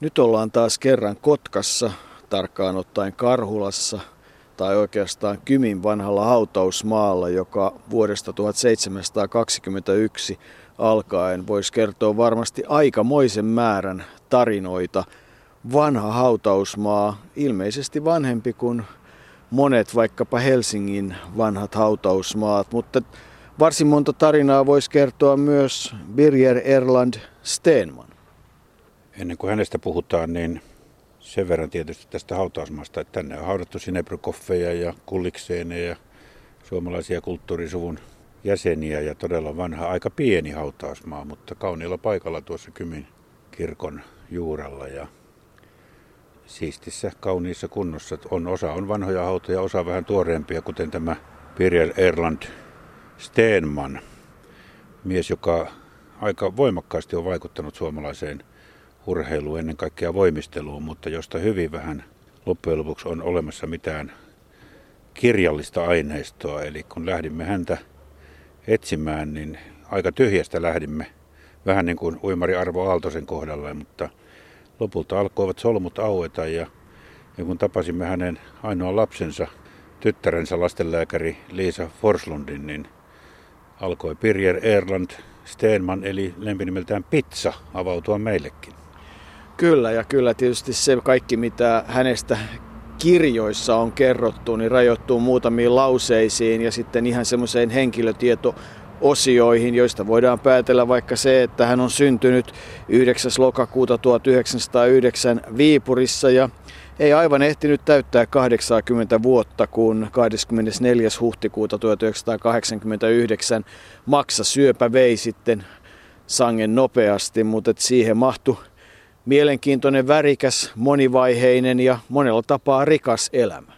Nyt ollaan taas kerran Kotkassa, tarkkaan ottaen Karhulassa, tai oikeastaan Kymin vanhalla hautausmaalla, joka vuodesta 1721 alkaen voisi kertoa varmasti aikamoisen määrän tarinoita. Vanha hautausmaa, ilmeisesti vanhempi kuin monet vaikkapa Helsingin vanhat hautausmaat, mutta varsin monta tarinaa voisi kertoa myös Birger Erland Stenman. Ennen kuin hänestä puhutaan, niin sen verran tietysti tästä hautausmaasta, että tänne on haudattu Sinebrykoffeja ja Kullikseeneja ja suomalaisia kulttuurisuvun jäseniä ja todella vanha, aika pieni hautausmaa, mutta kauniilla paikalla tuossa Kymin kirkon juurella ja siistissä, kauniissa kunnossa. On, osa on vanhoja hautoja, osa vähän tuoreempia, kuten tämä Birger Erland Steenman, mies, joka aika voimakkaasti on vaikuttanut suomalaiseen urheiluun, ennen kaikkea voimisteluun, mutta josta hyvin vähän loppujen lopuksi on olemassa mitään kirjallista aineistoa. Eli kun lähdimme häntä etsimään, niin aika tyhjästä lähdimme, vähän niin kuin uimari Arvo Aaltosen kohdalla, mutta lopulta alkoivat solmut aueta ja, ja kun tapasimme hänen ainoan lapsensa, tyttärensä lastenlääkäri Liisa Forslundin, niin alkoi Pirjer Erland Steenman eli lempinimeltään Pizza avautua meillekin. Kyllä ja kyllä tietysti se kaikki mitä hänestä kirjoissa on kerrottu, niin rajoittuu muutamiin lauseisiin ja sitten ihan semmoiseen henkilötieto osioihin, joista voidaan päätellä vaikka se, että hän on syntynyt 9. lokakuuta 1909 Viipurissa ja ei aivan ehtinyt täyttää 80 vuotta, kun 24. huhtikuuta 1989 maksa syöpä vei sitten sangen nopeasti, mutta siihen mahtui mielenkiintoinen, värikäs, monivaiheinen ja monella tapaa rikas elämä.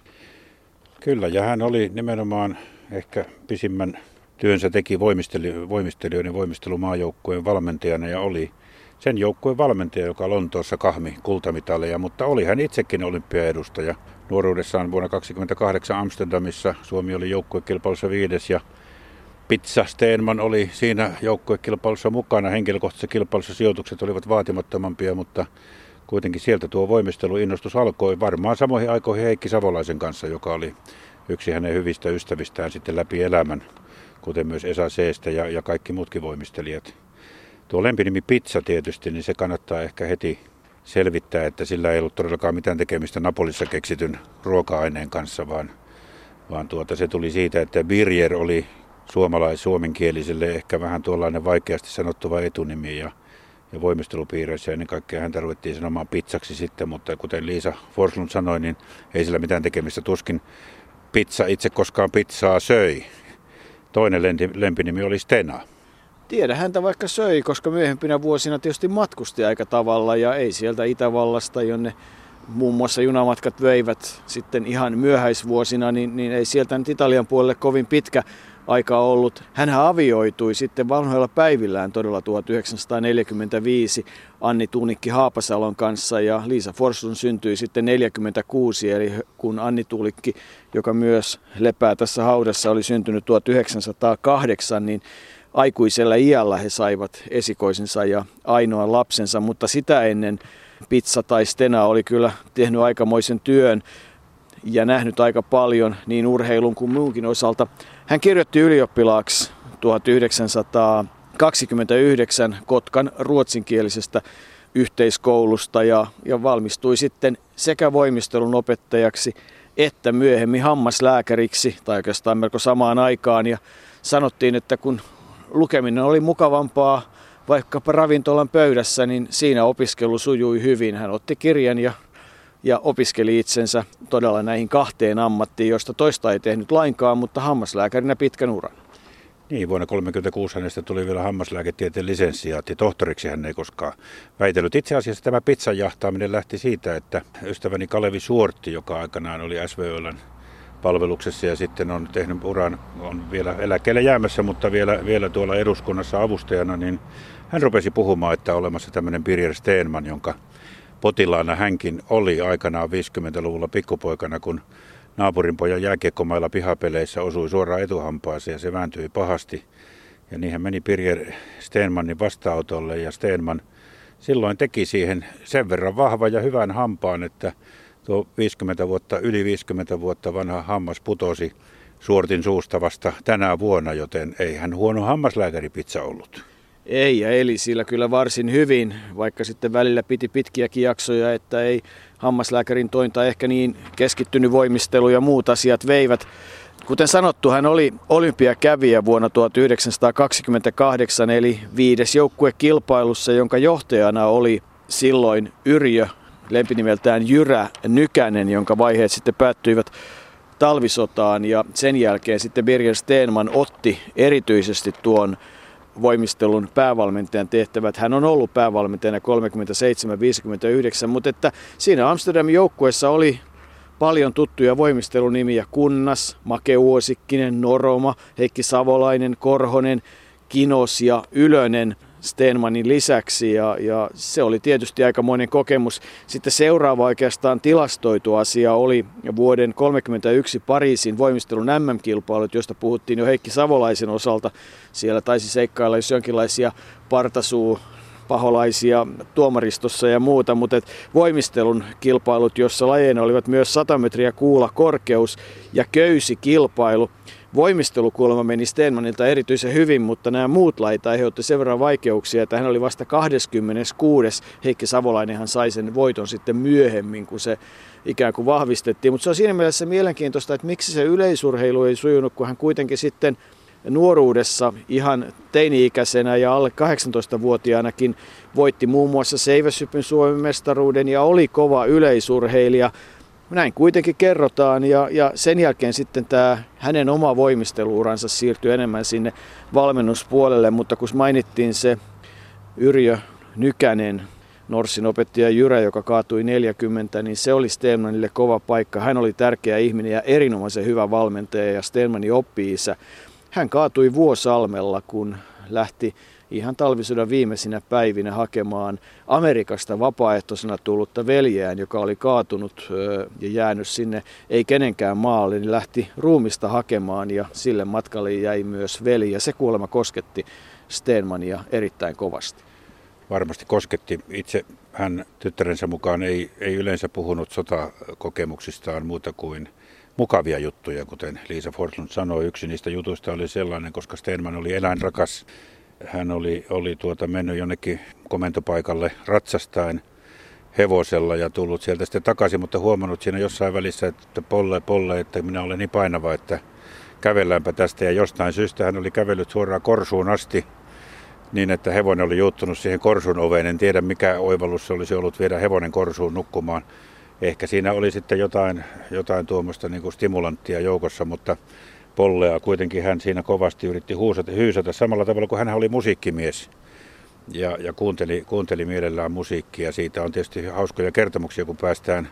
Kyllä, ja hän oli nimenomaan ehkä pisimmän työnsä teki voimistelijoiden voimistelumaajoukkueen valmentajana ja oli sen joukkueen valmentaja, joka Lontoossa kahmi kultamitaleja, mutta oli hän itsekin olympiaedustaja. Nuoruudessaan vuonna 1928 Amsterdamissa Suomi oli joukkuekilpailussa viides ja Pizza Steenman oli siinä joukkuekilpailussa mukana. Henkilökohtaisessa kilpailussa sijoitukset olivat vaatimattomampia, mutta kuitenkin sieltä tuo voimisteluinnostus alkoi varmaan samoihin aikoihin Heikki Savolaisen kanssa, joka oli yksi hänen hyvistä ystävistään sitten läpi elämän, kuten myös Esa Seestä ja, ja kaikki muutkin voimistelijat. Tuo lempinimi pizza tietysti, niin se kannattaa ehkä heti selvittää, että sillä ei ollut todellakaan mitään tekemistä Napolissa keksityn ruoka-aineen kanssa, vaan, vaan tuota, se tuli siitä, että Birger oli suomalais-suomenkieliselle ehkä vähän tuollainen vaikeasti sanottuva etunimi ja, ja voimistelupiireissä ennen kaikkea häntä ruvettiin sanomaan pizzaksi sitten, mutta kuten Liisa Forslund sanoi, niin ei sillä mitään tekemistä. Tuskin pizza itse koskaan pizzaa söi. Toinen lempinimi oli Stena. Tiedä häntä vaikka söi, koska myöhempinä vuosina tietysti matkusti aika tavalla ja ei sieltä Itävallasta, jonne muun muassa junamatkat veivät sitten ihan myöhäisvuosina, niin, niin ei sieltä nyt Italian puolelle kovin pitkä aika ollut. Hän avioitui sitten vanhoilla päivillään todella 1945 Anni Tuunikki Haapasalon kanssa ja Liisa Forsun syntyi sitten 46, eli kun Anni Tuulikki, joka myös lepää tässä haudassa, oli syntynyt 1908, niin aikuisella iällä he saivat esikoisensa ja ainoan lapsensa, mutta sitä ennen Pizza tai Stena oli kyllä tehnyt aikamoisen työn ja nähnyt aika paljon niin urheilun kuin muunkin osalta. Hän kirjoitti ylioppilaaksi 1929 Kotkan ruotsinkielisestä yhteiskoulusta ja, ja valmistui sitten sekä voimistelun opettajaksi että myöhemmin hammaslääkäriksi, tai oikeastaan melko samaan aikaan. Ja sanottiin, että kun lukeminen oli mukavampaa vaikkapa ravintolan pöydässä, niin siinä opiskelu sujui hyvin. Hän otti kirjan ja, ja opiskeli itsensä todella näihin kahteen ammattiin, joista toista ei tehnyt lainkaan, mutta hammaslääkärinä pitkän uran. Niin, vuonna 1936 hänestä tuli vielä hammaslääketieteen lisenssiaatti. Tohtoriksi hän ei koskaan väitellyt. Itse asiassa tämä pizzan jahtaaminen lähti siitä, että ystäväni Kalevi Suortti, joka aikanaan oli SVOLn palveluksessa ja sitten on tehnyt uran, on vielä eläkkeelle jäämässä, mutta vielä, vielä tuolla eduskunnassa avustajana, niin hän rupesi puhumaan, että on olemassa tämmöinen Birger Steenman, jonka potilaana hänkin oli aikanaan 50-luvulla pikkupoikana, kun naapurin pojan jääkiekkomailla pihapeleissä osui suoraan etuhampaaseen ja se vääntyi pahasti. Ja niinhän meni Birger Steenmanin vastaanotolle ja Steenman silloin teki siihen sen verran vahvan ja hyvän hampaan, että tuo 50 vuotta, yli 50 vuotta vanha hammas putosi suortin suusta vasta tänä vuonna, joten ei hän huono hammaslääkäripizza ollut. Ei, ja eli sillä kyllä varsin hyvin, vaikka sitten välillä piti pitkiäkin jaksoja, että ei hammaslääkärin tointa ehkä niin keskittynyt voimistelu ja muut asiat veivät. Kuten sanottu, hän oli olympiakävijä vuonna 1928, eli viides joukkuekilpailussa, jonka johtajana oli silloin Yrjö, lempinimeltään Jyrä Nykänen, jonka vaiheet sitten päättyivät talvisotaan. Ja sen jälkeen sitten Birger Steenman otti erityisesti tuon voimistelun päävalmentajan tehtävät. Hän on ollut päävalmentajana 37-59, mutta että siinä Amsterdamin joukkueessa oli paljon tuttuja voimistelunimiä. Kunnas, Make Uosikkinen, Noroma, Heikki Savolainen, Korhonen, Kinos ja Ylönen Stenmanin lisäksi ja, ja se oli tietysti aikamoinen kokemus. Sitten seuraava oikeastaan tilastoitu asia oli vuoden 1931 Pariisin voimistelun MM-kilpailut, josta puhuttiin jo Heikki Savolaisen osalta. Siellä taisi seikkailla jos jonkinlaisia partasuu paholaisia tuomaristossa ja muuta, mutta voimistelun kilpailut, jossa lajeina olivat myös 100 metriä kuula korkeus ja köysi kilpailu. Voimistelukulma meni Stenmanilta erityisen hyvin, mutta nämä muut lait aiheutti sen verran vaikeuksia, että hän oli vasta 26. Heikki Savolainenhan sai sen voiton sitten myöhemmin, kun se ikään kuin vahvistettiin. Mutta se on siinä mielessä mielenkiintoista, että miksi se yleisurheilu ei sujunut, kun hän kuitenkin sitten nuoruudessa ihan teini-ikäisenä ja alle 18-vuotiaanakin voitti muun muassa Seiväsypyn Suomen mestaruuden ja oli kova yleisurheilija. Näin kuitenkin kerrotaan ja, ja sen jälkeen sitten tämä hänen oma voimisteluuransa siirtyi enemmän sinne valmennuspuolelle, mutta kun mainittiin se Yrjö Nykänen, Norssin opettaja Jyrä, joka kaatui 40, niin se oli Stelmanille kova paikka. Hän oli tärkeä ihminen ja erinomaisen hyvä valmentaja ja Stelmanin oppi-isä. Hän kaatui Vuosalmella, kun lähti ihan talvisodan viimeisinä päivinä hakemaan Amerikasta vapaaehtoisena tullutta veljeään, joka oli kaatunut ja jäänyt sinne ei kenenkään maalle, niin lähti ruumista hakemaan ja sille matkalle jäi myös veli ja se kuolema kosketti Stenmania erittäin kovasti. Varmasti kosketti. Itse hän tyttärensä mukaan ei, ei yleensä puhunut sotakokemuksistaan muuta kuin mukavia juttuja, kuten Liisa Forslund sanoi. Yksi niistä jutuista oli sellainen, koska Steenman oli eläinrakas. Hän oli, oli tuota mennyt jonnekin komentopaikalle ratsastaen hevosella ja tullut sieltä sitten takaisin, mutta huomannut siinä jossain välissä, että polle, polle, että minä olen niin painava, että kävelläänpä tästä. Ja jostain syystä hän oli kävellyt suoraan korsuun asti niin, että hevonen oli juuttunut siihen korsun oveen. En tiedä mikä oivallus se olisi ollut viedä hevonen korsuun nukkumaan ehkä siinä oli sitten jotain, jotain tuommoista niin kuin stimulanttia joukossa, mutta Pollea kuitenkin hän siinä kovasti yritti huusata, hyysätä samalla tavalla kuin hän oli musiikkimies ja, ja kuunteli, kuunteli mielellään musiikkia. Siitä on tietysti hauskoja kertomuksia, kun päästään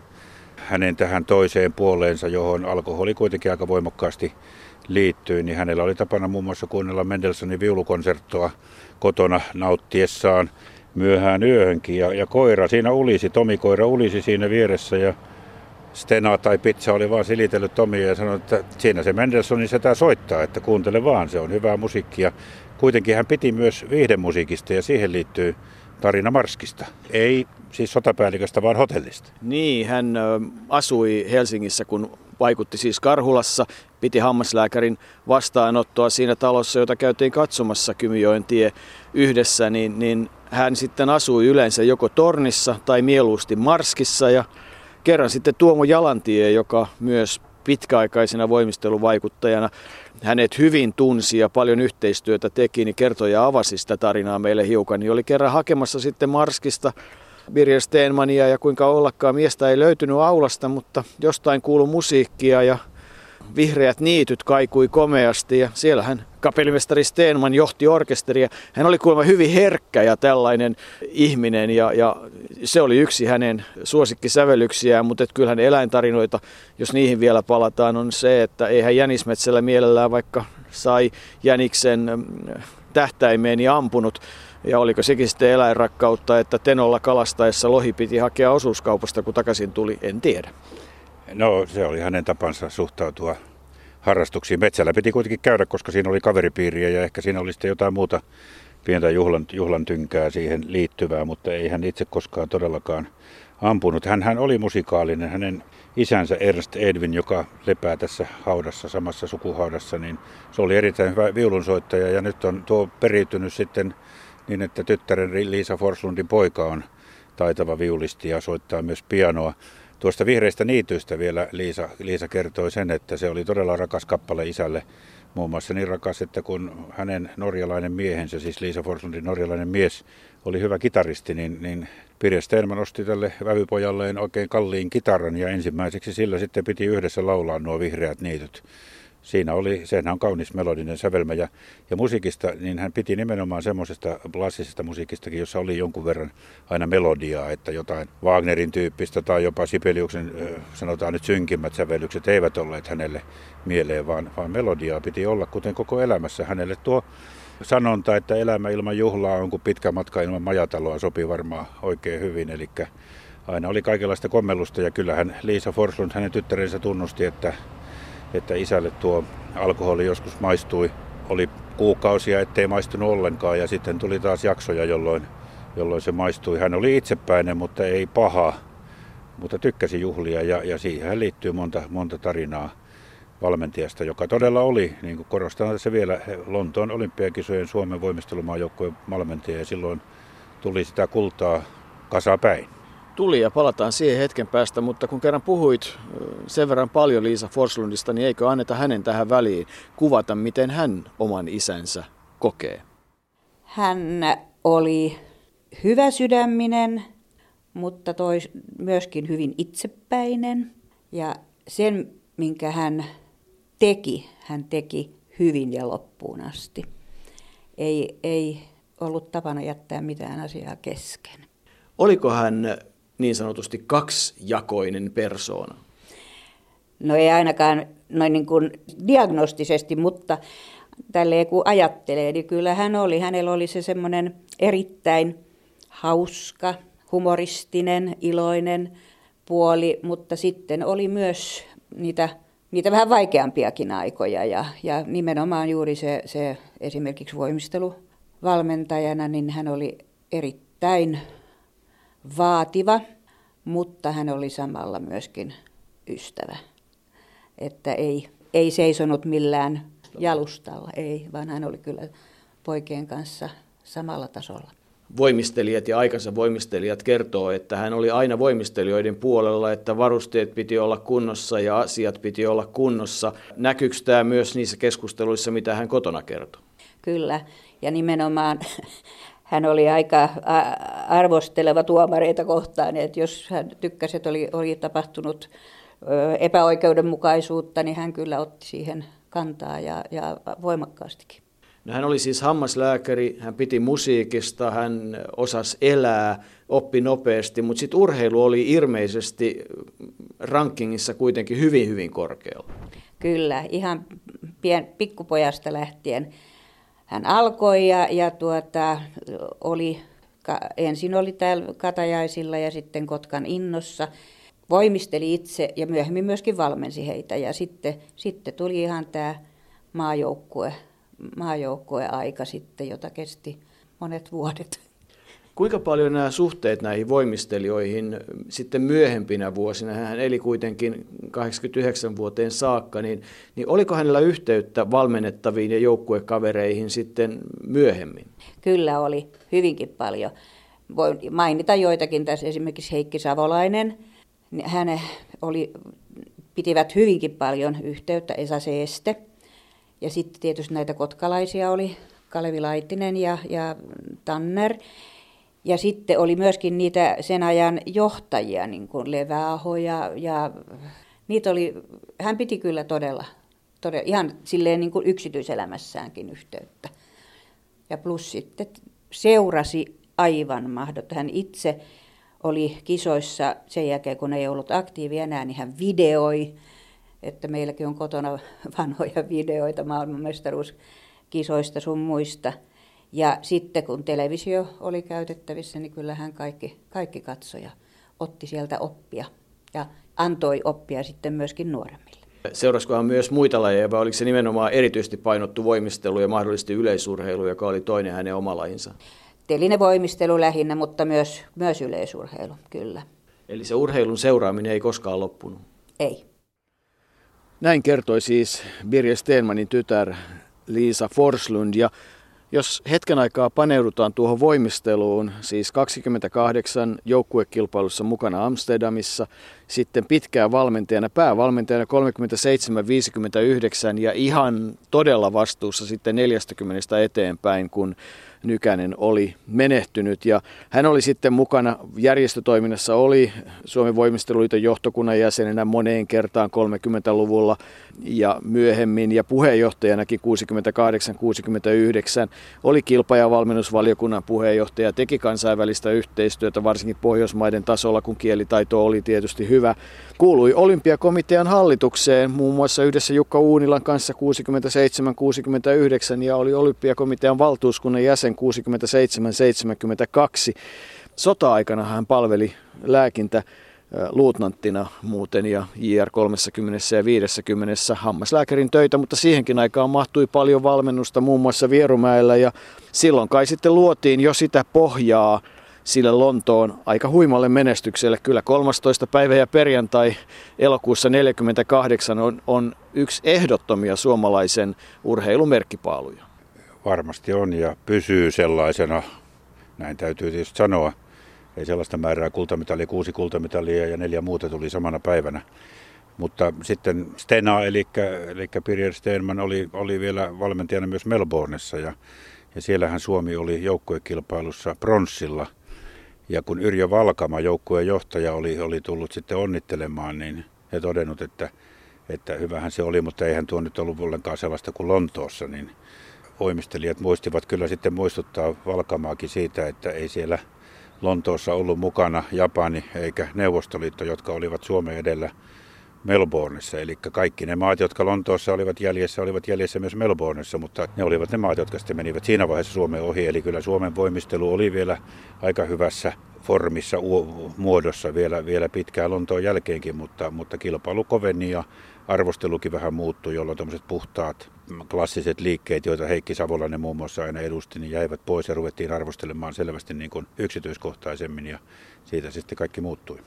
hänen tähän toiseen puoleensa, johon alkoholi kuitenkin aika voimakkaasti liittyi, niin hänellä oli tapana muun muassa kuunnella Mendelssohnin viulukonserttoa kotona nauttiessaan myöhään yöhönkin. Ja, ja koira siinä ulisi, Tomi koira ulisi siinä vieressä ja Stena tai Pizza oli vaan silitellyt Tomia ja sanoi, että siinä se Mendelssohnin sitä soittaa, että kuuntele vaan, se on hyvää musiikkia. Kuitenkin hän piti myös viihdemusiikista ja siihen liittyy tarina Marskista. Ei siis sotapäälliköstä, vaan hotellista. Niin, hän asui Helsingissä, kun vaikutti siis Karhulassa, piti hammaslääkärin vastaanottoa siinä talossa, jota käytiin katsomassa Kymyjoen tie yhdessä, niin, niin hän sitten asui yleensä joko Tornissa tai mieluusti Marskissa ja kerran sitten Tuomo Jalantie, joka myös pitkäaikaisena voimisteluvaikuttajana hänet hyvin tunsi ja paljon yhteistyötä teki, niin kertoi ja avasi sitä tarinaa meille hiukan. Niin oli kerran hakemassa sitten Marskista Birger Steenmania ja kuinka ollakaan miestä ei löytynyt aulasta, mutta jostain kuului musiikkia ja vihreät niityt kaikui komeasti ja siellähän kapellimestari Steenman johti orkesteria. Hän oli kuulemma hyvin herkkä ja tällainen ihminen ja, ja se oli yksi hänen suosikkisävellyksiään, mutta kyllähän eläintarinoita, jos niihin vielä palataan, on se, että eihän Jänismetsällä mielellään vaikka sai Jäniksen mm, tähtäimeen ja ampunut, ja oliko sekin sitten eläinrakkautta, että Tenolla kalastaessa lohi piti hakea osuuskaupasta, kun takaisin tuli, en tiedä. No se oli hänen tapansa suhtautua harrastuksiin. Metsällä piti kuitenkin käydä, koska siinä oli kaveripiiriä ja ehkä siinä oli sitten jotain muuta, pientä juhlan, juhlan tynkää siihen liittyvää, mutta ei hän itse koskaan todellakaan ampunut. Hän, hän oli musikaalinen. Hänen isänsä Ernst Edwin, joka lepää tässä haudassa, samassa sukuhaudassa, niin se oli erittäin hyvä viulunsoittaja ja nyt on tuo periytynyt sitten niin, että tyttären Liisa Forslundin poika on taitava viulisti ja soittaa myös pianoa. Tuosta vihreistä niityistä vielä Liisa, Liisa kertoi sen, että se oli todella rakas kappale isälle. Muun muassa niin rakas, että kun hänen norjalainen miehensä, siis Liisa Forslundin norjalainen mies, oli hyvä kitaristi, niin, niin Pirje Stenman osti tälle vävypojalleen oikein kalliin kitaran ja ensimmäiseksi sillä sitten piti yhdessä laulaa nuo vihreät niityt siinä oli, sehän on kaunis melodinen sävelmä ja, ja musiikista, niin hän piti nimenomaan semmoisesta klassisesta musiikistakin, jossa oli jonkun verran aina melodiaa, että jotain Wagnerin tyyppistä tai jopa Sibeliuksen, sanotaan nyt synkimmät sävellykset eivät olleet hänelle mieleen, vaan, vaan melodiaa piti olla, kuten koko elämässä. Hänelle tuo sanonta, että elämä ilman juhlaa on kuin pitkä matka ilman majataloa, sopii varmaan oikein hyvin, eli aina oli kaikenlaista kommellusta ja kyllähän Liisa Forslund, hänen tyttärensä tunnusti, että että isälle tuo alkoholi joskus maistui. Oli kuukausia, ettei maistunut ollenkaan ja sitten tuli taas jaksoja, jolloin, jolloin se maistui. Hän oli itsepäinen, mutta ei paha, mutta tykkäsi juhlia ja, ja siihen liittyy monta, monta tarinaa valmentajasta, joka todella oli, niin kuin korostan tässä vielä, Lontoon olympiakisojen Suomen voimistelumaajoukkojen valmentaja ja silloin tuli sitä kultaa kasapäin tuli ja palataan siihen hetken päästä, mutta kun kerran puhuit sen verran paljon Liisa Forslundista, niin eikö anneta hänen tähän väliin kuvata, miten hän oman isänsä kokee? Hän oli hyvä sydäminen, mutta toi myöskin hyvin itsepäinen. Ja sen, minkä hän teki, hän teki hyvin ja loppuun asti. Ei, ei ollut tapana jättää mitään asiaa kesken. Oliko hän niin sanotusti kaksijakoinen persoona? No ei ainakaan noin niin kuin diagnostisesti, mutta tälle kun ajattelee, niin kyllä hän oli, hänellä oli se semmoinen erittäin hauska, humoristinen, iloinen puoli, mutta sitten oli myös niitä, niitä vähän vaikeampiakin aikoja ja, ja nimenomaan juuri se, se esimerkiksi voimisteluvalmentajana, niin hän oli erittäin vaativa, mutta hän oli samalla myöskin ystävä. Että ei, ei seisonut millään jalustalla, ei, vaan hän oli kyllä poikien kanssa samalla tasolla. Voimistelijat ja aikansa voimistelijat kertoo, että hän oli aina voimistelijoiden puolella, että varusteet piti olla kunnossa ja asiat piti olla kunnossa. Näkyykö tämä myös niissä keskusteluissa, mitä hän kotona kertoi? Kyllä, ja nimenomaan hän oli aika arvosteleva tuomareita kohtaan, että jos hän tykkäsi, että oli, oli tapahtunut epäoikeudenmukaisuutta, niin hän kyllä otti siihen kantaa ja, ja voimakkaastikin. No hän oli siis hammaslääkäri, hän piti musiikista, hän osasi elää, oppi nopeasti, mutta sitten urheilu oli ilmeisesti rankingissa kuitenkin hyvin, hyvin korkealla. Kyllä, ihan pien, pikkupojasta lähtien hän alkoi ja, ja tuota, oli, ensin oli täällä Katajaisilla ja sitten Kotkan innossa. Voimisteli itse ja myöhemmin myöskin valmensi heitä ja sitten, sitten tuli ihan tämä maajoukkue, maajoukkue aika sitten, jota kesti monet vuodet. Kuinka paljon nämä suhteet näihin voimistelijoihin sitten myöhempinä vuosina, hän eli kuitenkin 89 vuoteen saakka, niin, niin oliko hänellä yhteyttä valmennettaviin ja joukkuekavereihin sitten myöhemmin? Kyllä oli, hyvinkin paljon. Voin mainita joitakin tässä, esimerkiksi Heikki Savolainen. Hän oli, pitivät hyvinkin paljon yhteyttä Esa Seeste. Ja sitten tietysti näitä kotkalaisia oli Kalevi Laitinen ja, ja Tanner. Ja sitten oli myöskin niitä sen ajan johtajia, niin kuin Leväaho ja, ja niitä oli, hän piti kyllä todella, todella ihan silleen niin kuin yksityiselämässäänkin yhteyttä. Ja plus sitten seurasi aivan mahdoton. Hän itse oli kisoissa sen jälkeen, kun ei ollut aktiivi enää, niin hän videoi, että meilläkin on kotona vanhoja videoita maailmanmestaruuskisoista sun muista – ja sitten kun televisio oli käytettävissä, niin kyllähän kaikki, kaikki katsoja otti sieltä oppia ja antoi oppia sitten myöskin nuoremmille. Seuraskohan myös muita lajeja, vai oliko se nimenomaan erityisesti painottu voimistelu ja mahdollisesti yleisurheilu, joka oli toinen hänen oma lajinsa? voimistelu lähinnä, mutta myös, myös yleisurheilu, kyllä. Eli se urheilun seuraaminen ei koskaan loppunut? Ei. Näin kertoi siis Birje Stenmanin tytär Liisa Forslund. Ja jos hetken aikaa paneudutaan tuohon voimisteluun, siis 28 joukkuekilpailussa mukana Amsterdamissa, sitten pitkään valmentajana, päävalmentajana 37-59 ja ihan todella vastuussa sitten 40 eteenpäin, kun Nykänen oli menehtynyt ja hän oli sitten mukana järjestötoiminnassa, oli Suomen voimisteluliiton johtokunnan jäsenenä moneen kertaan 30-luvulla ja myöhemmin ja puheenjohtajanakin 68-69 oli kilpa- ja valmennusvaliokunnan puheenjohtaja, teki kansainvälistä yhteistyötä varsinkin Pohjoismaiden tasolla, kun kielitaito oli tietysti hyvä. Kuului olympiakomitean hallitukseen muun muassa yhdessä Jukka Uunilan kanssa 67-69 ja oli olympiakomitean valtuuskunnan jäsen 67-72. Sota-aikana hän palveli lääkintä luutnanttina muuten ja JR 30 ja 50 hammaslääkärin töitä, mutta siihenkin aikaan mahtui paljon valmennusta muun muassa Vierumäellä ja silloin kai sitten luotiin jo sitä pohjaa sille Lontoon aika huimalle menestykselle. Kyllä 13. päivä ja perjantai elokuussa 48 on, on yksi ehdottomia suomalaisen urheilumerkkipaaluja. Varmasti on ja pysyy sellaisena, näin täytyy tietysti sanoa. Ei sellaista määrää kultamitalia, kuusi kultamitalia ja neljä muuta tuli samana päivänä. Mutta sitten Stena, eli, eli Pirjer Stenman, oli, oli vielä valmentajana myös Melbourneissa ja, ja siellähän Suomi oli joukkuekilpailussa pronssilla. Ja kun Yrjö Valkama, joukkueen johtaja, oli, oli tullut sitten onnittelemaan, niin he todennut, että, että hyvähän se oli, mutta eihän tuo nyt ollut ollenkaan sellaista kuin Lontoossa, niin voimistelijat muistivat kyllä sitten muistuttaa Valkamaakin siitä, että ei siellä Lontoossa ollut mukana Japani eikä Neuvostoliitto, jotka olivat Suomen edellä Melbourneissa. Eli kaikki ne maat, jotka Lontoossa olivat jäljessä, olivat jäljessä myös Melbourneissa, mutta ne olivat ne maat, jotka sitten menivät siinä vaiheessa Suomen ohi. Eli kyllä Suomen voimistelu oli vielä aika hyvässä formissa, muodossa vielä, vielä pitkään Lontoon jälkeenkin, mutta, mutta kilpailu koveni ja arvostelukin vähän muuttui, jolloin tämmöiset puhtaat klassiset liikkeet, joita Heikki Savolainen muun muassa aina edusti, niin jäivät pois ja ruvettiin arvostelemaan selvästi niin kuin yksityiskohtaisemmin ja siitä sitten kaikki muuttui.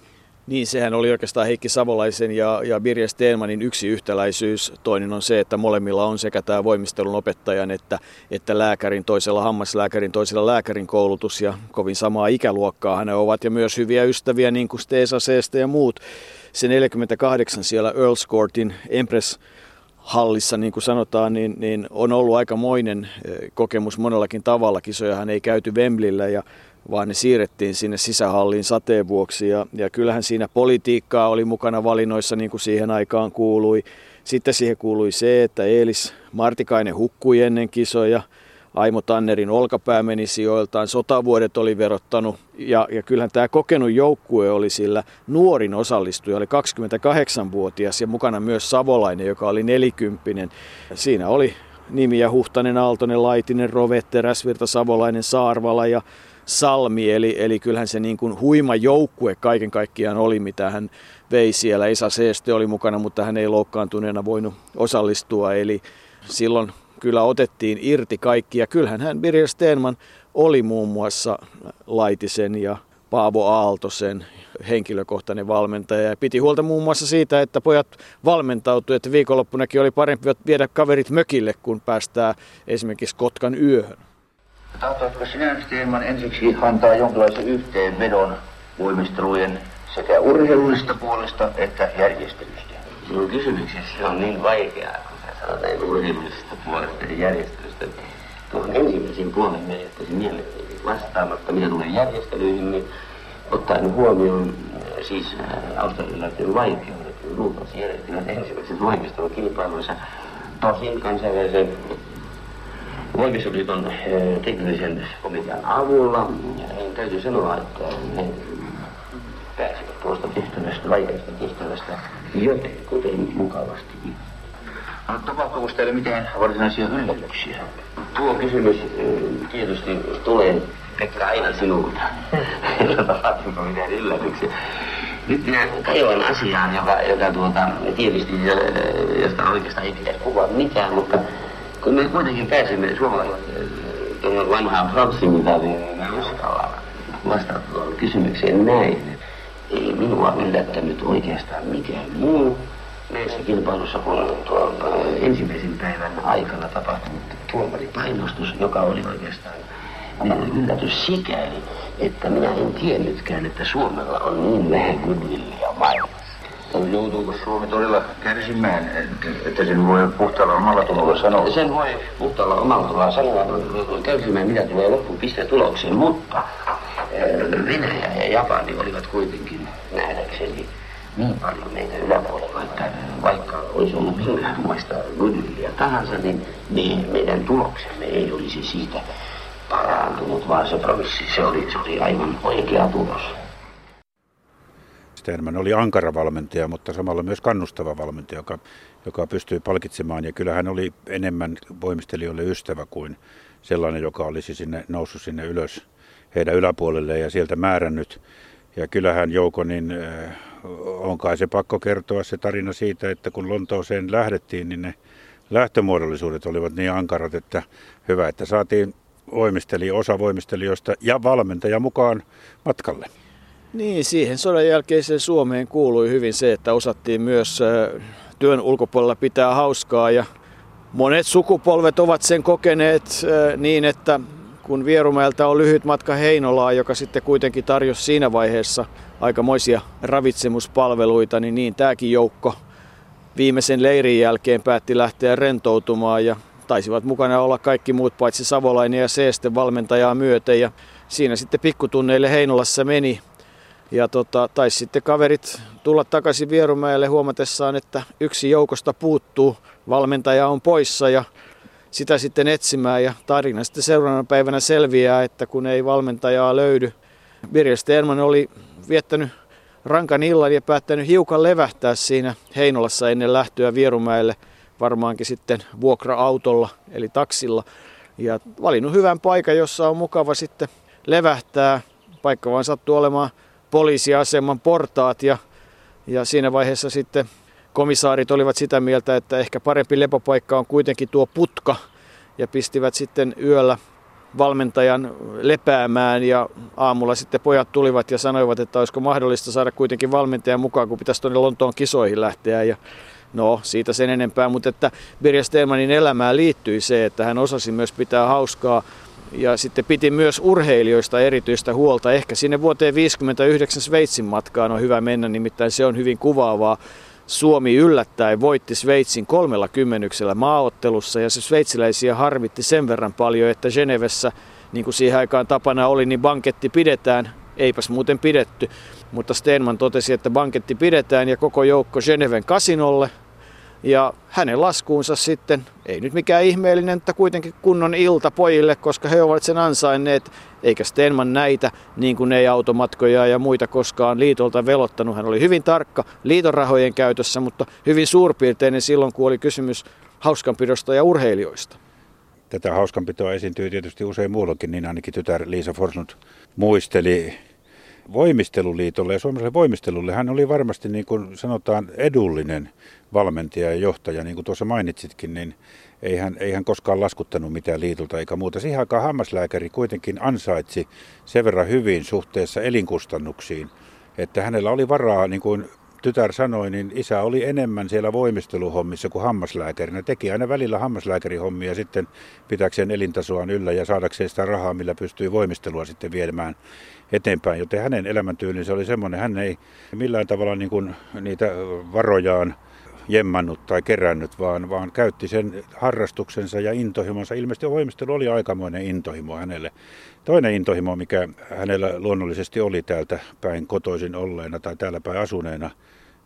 Niin, sehän oli oikeastaan Heikki Savolaisen ja, ja Birje Steenmanin yksi yhtäläisyys. Toinen on se, että molemmilla on sekä tämä voimistelun opettajan että, että lääkärin, toisella hammaslääkärin, toisella lääkärin koulutus ja kovin samaa ikäluokkaa hän ovat ja myös hyviä ystäviä niin kuin Steesa ja muut. Se 48 siellä Earls Courtin Empress hallissa, niin kuin sanotaan, niin, niin on ollut aikamoinen eh, kokemus monellakin tavalla. Kisojahan ei käyty Wembleyllä ja vaan ne siirrettiin sinne sisähalliin sateen vuoksi. Ja, ja kyllähän siinä politiikkaa oli mukana valinnoissa, niin kuin siihen aikaan kuului. Sitten siihen kuului se, että Eelis Martikainen hukkui ennen kisoja. Aimo Tannerin olkapää meni sijoiltaan, sotavuodet oli verottanut ja, ja kyllähän tämä kokenut joukkue oli sillä nuorin osallistuja, oli 28-vuotias ja mukana myös Savolainen, joka oli nelikymppinen. Siinä oli nimiä Huhtanen, Aaltonen, Laitinen, Rovette, Räsvirta, Savolainen, Saarvala ja Salmi, eli, eli kyllähän se niin kuin huima joukkue kaiken kaikkiaan oli, mitä hän vei siellä. Esa Seeste oli mukana, mutta hän ei loukkaantuneena voinut osallistua, eli silloin kyllä otettiin irti kaikki. Ja kyllähän hän Birger Stenman oli muun muassa Laitisen ja Paavo Aaltosen henkilökohtainen valmentaja ja piti huolta muun muassa siitä, että pojat valmentautuivat, että viikonloppunakin oli parempi viedä kaverit mökille, kun päästään esimerkiksi Kotkan yöhön. Tahtoisiko sinä Stenman ensiksi antaa jonkinlaisen yhteenvedon voimistelujen sekä urheilullisesta puolesta että järjestelystä? Minun kysymyksessä on niin vaikeaa, sanotaan urheilullisesta puolesta ja järjestelystä. Tuohon ensimmäisiin puolen me jättäisin mielestäni vastaamatta, mitä tulee järjestelyihin, niin ottaen huomioon siis äh, australialaisten vaikeudet, luultavasti järjestelmät ensimmäisessä voimistelukilpailuissa. Tosin kansainvälisen Voimistoliiton eh, teknisen komitean avulla niin täytyy sanoa, että he pääsivät tuosta tehtävästä, vaikeasta tehtävästä joten kuten mukavasti. No, tapahtuuko teille mitään varsinaisia yllätyksiä? Tuo kysymys tietysti tulee Pekka aina sinulta. Tapahtuuko mitään yllätyksiä? Nyt minä kajoan asiaan, joka, joka tuota, tietysti, josta oikeastaan ei pitäisi puhua mitään, mutta kun me kuitenkin pääsimme suomalaisen vanhaan Franssimitaaliin, niin mä uskallan vastata tuohon kysymykseen näin. Ei minua yllättänyt oikeastaan mikään muu näissä kilpailussa kun tuon ensimmäisen päivän aikana tapahtunut tuomaripainostus, joka oli oikeastaan yllätys sikäli, että minä en tiennytkään, että Suomella on niin vähän goodwillia maailmassa. Joutuuko Suomi todella kärsimään, että sen voi puhtaalla omalla tulolla sanoa? Sen voi puhtaalla omalla tulolla sanoa, kärsimään mitä tulee loppupistetulokseen, mutta Venäjä ja Japani olivat kuitenkin nähdäkseni niin paljon yläpuolella, että vaikka olisi ollut minkäänmoista goodwillia tahansa, niin me, meidän tuloksemme ei olisi siitä parantunut, vaan se provissi, se oli, se oli aivan oikea tulos. Stenman oli ankara valmentaja, mutta samalla myös kannustava valmentaja, joka, joka pystyi palkitsemaan. Ja kyllä hän oli enemmän voimistelijoille ystävä kuin sellainen, joka olisi sinne noussut sinne ylös heidän yläpuolelle ja sieltä määrännyt. Ja kyllähän Jouko, niin äh, on kai se pakko kertoa se tarina siitä, että kun Lontooseen lähdettiin, niin ne lähtömuodollisuudet olivat niin ankarat, että hyvä, että saatiin voimisteli, osa voimistelijoista ja valmentaja mukaan matkalle. Niin, siihen sodan jälkeiseen Suomeen kuului hyvin se, että osattiin myös työn ulkopuolella pitää hauskaa ja monet sukupolvet ovat sen kokeneet niin, että kun Vierumäeltä on lyhyt matka Heinolaa, joka sitten kuitenkin tarjosi siinä vaiheessa aikamoisia ravitsemuspalveluita, niin niin tämäkin joukko viimeisen leirin jälkeen päätti lähteä rentoutumaan ja taisivat mukana olla kaikki muut paitsi Savolainen ja Seeste valmentajaa myöten ja siinä sitten pikkutunneille Heinolassa meni. Ja tota, taisi sitten kaverit tulla takaisin Vierumäelle huomatessaan, että yksi joukosta puuttuu, valmentaja on poissa ja sitä sitten etsimään ja tarina sitten seuraavana päivänä selviää, että kun ei valmentajaa löydy. Birger Sterman oli viettänyt rankan illan ja päättänyt hiukan levähtää siinä Heinolassa ennen lähtöä Vierumäelle – varmaankin sitten vuokra-autolla eli taksilla. Ja valinnut hyvän paikan, jossa on mukava sitten levähtää. Paikka vaan sattuu olemaan poliisiaseman portaat ja, ja siinä vaiheessa sitten komisaarit olivat sitä mieltä, että ehkä parempi lepopaikka on kuitenkin tuo putka ja pistivät sitten yöllä valmentajan lepäämään ja aamulla sitten pojat tulivat ja sanoivat, että olisiko mahdollista saada kuitenkin valmentajan mukaan, kun pitäisi tuonne Lontoon kisoihin lähteä. Ja No, siitä sen enempää, mutta että Birja Stermanin elämään liittyi se, että hän osasi myös pitää hauskaa ja sitten piti myös urheilijoista erityistä huolta. Ehkä sinne vuoteen 59 Sveitsin matkaan on hyvä mennä, nimittäin se on hyvin kuvaavaa. Suomi yllättäen voitti Sveitsin kolmella kymmenyksellä maaottelussa ja se sveitsiläisiä harvitti sen verran paljon, että Genevessä, niin kuin siihen aikaan tapana oli, niin banketti pidetään. Eipäs muuten pidetty, mutta Stenman totesi, että banketti pidetään ja koko joukko Geneven kasinolle. Ja hänen laskuunsa sitten, ei nyt mikään ihmeellinen, että kuitenkin kunnon ilta pojille, koska he ovat sen ansainneet, eikä Stenman näitä, niin kuin ei automatkoja ja muita koskaan liitolta velottanut. Hän oli hyvin tarkka liiton rahojen käytössä, mutta hyvin suurpiirteinen silloin, kun oli kysymys hauskanpidosta ja urheilijoista. Tätä hauskanpitoa esiintyy tietysti usein muullakin, niin ainakin tytär Liisa Forsnut muisteli voimisteluliitolle ja suomalaiselle voimistelulle hän oli varmasti niin kuin sanotaan edullinen valmentaja ja johtaja, niin kuin tuossa mainitsitkin, niin ei hän, ei hän koskaan laskuttanut mitään liitolta eikä muuta. Siihen aikaan hammaslääkäri kuitenkin ansaitsi sen verran hyvin suhteessa elinkustannuksiin, että hänellä oli varaa, niin kuin tytär sanoi, niin isä oli enemmän siellä voimisteluhommissa kuin hammaslääkärinä. Teki aina välillä hammaslääkärihommia sitten pitäkseen elintasoaan yllä ja saadakseen sitä rahaa, millä pystyi voimistelua sitten viemään eteenpäin. Joten hänen elämäntyylinsä oli semmoinen, hän ei millään tavalla niin kuin niitä varojaan jemmannut tai kerännyt, vaan, vaan käytti sen harrastuksensa ja intohimonsa. Ilmeisesti voimistelu oli aikamoinen intohimo hänelle. Toinen intohimo, mikä hänellä luonnollisesti oli täältä päin kotoisin olleena tai täällä päin asuneena,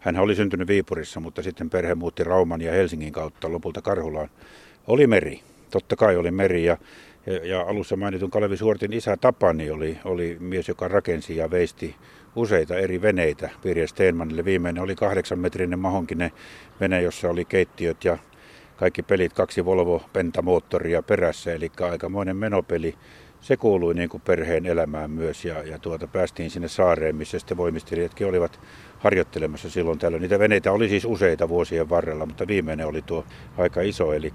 hän oli syntynyt Viipurissa, mutta sitten perhe muutti Rauman ja Helsingin kautta lopulta Karhulaan, oli meri. Totta kai oli meri ja ja, ja alussa mainitun Kalevi Suortin isä Tapani oli, oli mies, joka rakensi ja veisti useita eri veneitä Pirje Steenmanille. Viimeinen oli kahdeksan metrinen mahonkinen vene, jossa oli keittiöt ja kaikki pelit, kaksi Volvo pentamoottoria perässä, eli aikamoinen menopeli se kuului niin kuin perheen elämään myös ja, ja tuota, päästiin sinne saareen, missä sitten voimistelijatkin olivat harjoittelemassa silloin täällä. Niitä veneitä oli siis useita vuosien varrella, mutta viimeinen oli tuo aika iso. Eli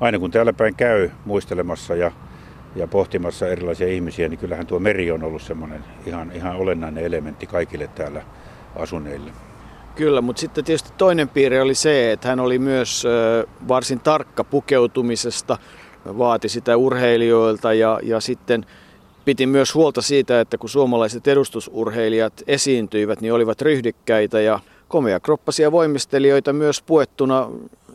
aina kun täällä päin käy muistelemassa ja, ja pohtimassa erilaisia ihmisiä, niin kyllähän tuo meri on ollut semmoinen ihan, ihan olennainen elementti kaikille täällä asuneille. Kyllä, mutta sitten tietysti toinen piirre oli se, että hän oli myös varsin tarkka pukeutumisesta, vaati sitä urheilijoilta ja, ja sitten piti myös huolta siitä, että kun suomalaiset edustusurheilijat esiintyivät, niin olivat ryhdikkäitä ja komeakroppasia voimistelijoita myös puettuna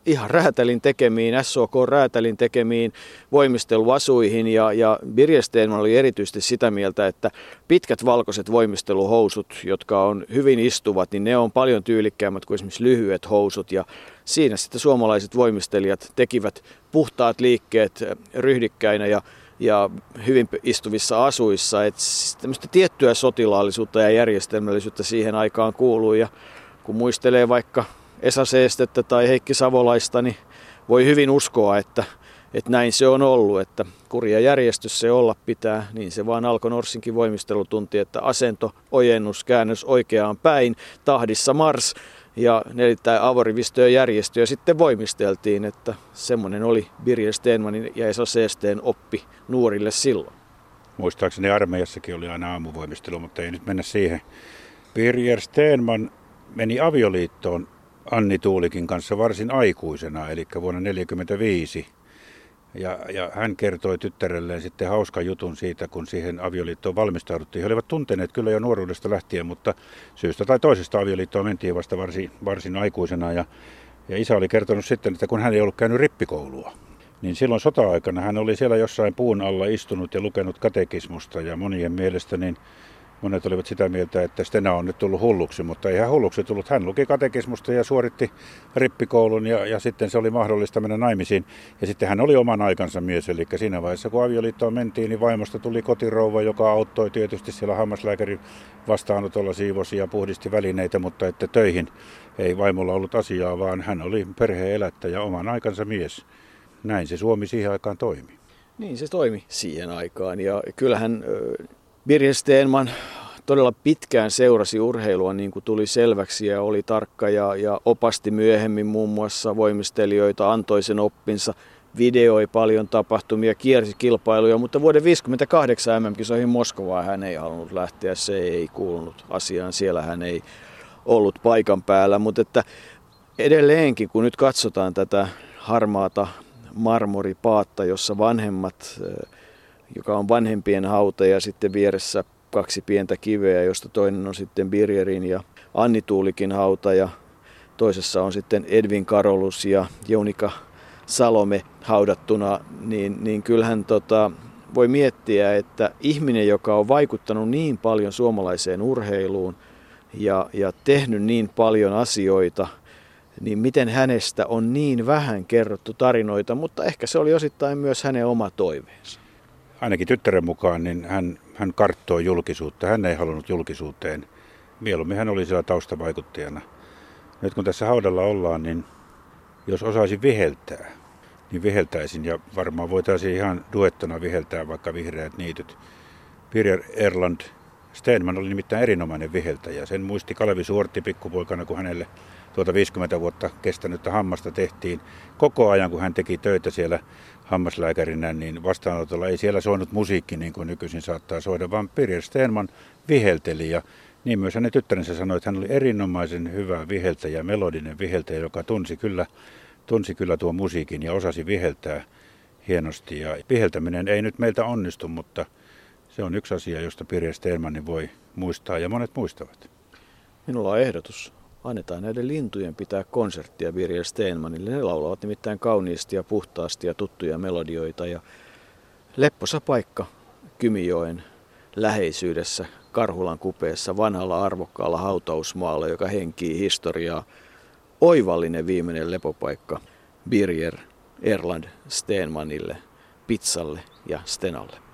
ihan räätälin tekemiin, SOK räätälin tekemiin voimisteluasuihin ja, ja Birjesteen oli erityisesti sitä mieltä, että pitkät valkoiset voimisteluhousut, jotka on hyvin istuvat, niin ne on paljon tyylikkäämmät kuin esimerkiksi lyhyet housut ja siinä sitten suomalaiset voimistelijat tekivät puhtaat liikkeet ryhdikkäinä ja ja hyvin istuvissa asuissa. Että siis tiettyä sotilaallisuutta ja järjestelmällisyyttä siihen aikaan kuuluu. Ja kun muistelee vaikka Esa Seestettä tai Heikki Savolaista, niin voi hyvin uskoa, että, että näin se on ollut, että kurja järjestys se olla pitää, niin se vaan alkoi Norsinkin voimistelutunti, että asento, ojennus, käännös oikeaan päin, tahdissa mars ja nelittäin avorivistöön järjestö ja sitten voimisteltiin, että semmoinen oli Birger Stenmanin ja Esa Seesteen oppi nuorille silloin. Muistaakseni armeijassakin oli aina aamuvoimistelu, mutta ei nyt mennä siihen. Birger Stenman meni avioliittoon Anni Tuulikin kanssa varsin aikuisena, eli vuonna 1945. Ja, ja hän kertoi tyttärelleen sitten hauska jutun siitä, kun siihen avioliittoon valmistauduttiin. He olivat tunteneet kyllä jo nuoruudesta lähtien, mutta syystä tai toisesta avioliittoon mentiin vasta varsin, varsin aikuisena. Ja, ja isä oli kertonut sitten, että kun hän ei ollut käynyt rippikoulua, niin silloin sota-aikana hän oli siellä jossain puun alla istunut ja lukenut katekismusta ja monien mielestä niin Monet olivat sitä mieltä, että Stena on nyt tullut hulluksi, mutta ei hän hulluksi tullut. Hän luki katekismusta ja suoritti rippikoulun ja, ja sitten se oli mahdollista mennä naimisiin. Ja sitten hän oli oman aikansa mies, eli siinä vaiheessa kun avioliittoon mentiin, niin vaimosta tuli kotirouva, joka auttoi tietysti siellä hammaslääkärin vastaanotolla siivosi ja puhdisti välineitä, mutta että töihin ei vaimolla ollut asiaa, vaan hän oli perheen elättäjä, oman aikansa mies. Näin se Suomi siihen aikaan toimi. Niin se toimi siihen aikaan ja kyllähän Birger Stenman todella pitkään seurasi urheilua niin kuin tuli selväksi ja oli tarkka ja, ja opasti myöhemmin muun muassa voimistelijoita, antoi sen oppinsa, videoi paljon tapahtumia, kiersi kilpailuja, mutta vuoden 1958 MM-kisoihin Moskovaan hän ei halunnut lähteä, se ei kuulunut asiaan, siellä hän ei ollut paikan päällä, mutta että edelleenkin kun nyt katsotaan tätä harmaata marmoripaatta, jossa vanhemmat joka on vanhempien hauta ja sitten vieressä kaksi pientä kiveä, josta toinen on sitten Birgerin ja Anni Tuulikin hauta ja toisessa on sitten Edvin Karolus ja Jounika Salome haudattuna, niin, niin kyllähän tota, voi miettiä, että ihminen, joka on vaikuttanut niin paljon suomalaiseen urheiluun ja, ja tehnyt niin paljon asioita, niin miten hänestä on niin vähän kerrottu tarinoita, mutta ehkä se oli osittain myös hänen oma toiveensa ainakin tyttären mukaan, niin hän, hän karttoi julkisuutta. Hän ei halunnut julkisuuteen. Mieluummin hän oli siellä taustavaikuttajana. Nyt kun tässä haudalla ollaan, niin jos osaisin viheltää, niin viheltäisin. Ja varmaan voitaisiin ihan duettona viheltää vaikka vihreät niityt. Birger Erland Steenman oli nimittäin erinomainen viheltäjä. Sen muisti Kalevi Suortti pikkupoikana, kun hänelle tuota 50 vuotta kestänyttä hammasta tehtiin. Koko ajan, kun hän teki töitä siellä hammaslääkärinä, niin vastaanotolla ei siellä soinut musiikki niin kuin nykyisin saattaa soida, vaan Pirjer Steenman vihelteli ja niin myös hänen tyttärensä sanoi, että hän oli erinomaisen hyvä viheltäjä, melodinen viheltäjä, joka tunsi kyllä, tunsi kyllä tuon musiikin ja osasi viheltää hienosti. Ja viheltäminen ei nyt meiltä onnistu, mutta se on yksi asia, josta Pirje Steenmanin voi muistaa ja monet muistavat. Minulla on ehdotus. Annetaan näiden lintujen pitää konserttia Birger Steenmanille. Ne laulavat nimittäin kauniisti ja puhtaasti ja tuttuja melodioita. Ja lepposa paikka Kymijoen läheisyydessä Karhulan kupeessa vanhalla arvokkaalla hautausmaalla, joka henkii historiaa. Oivallinen viimeinen lepopaikka Birger Erland Steenmanille, Pizzalle ja Stenalle.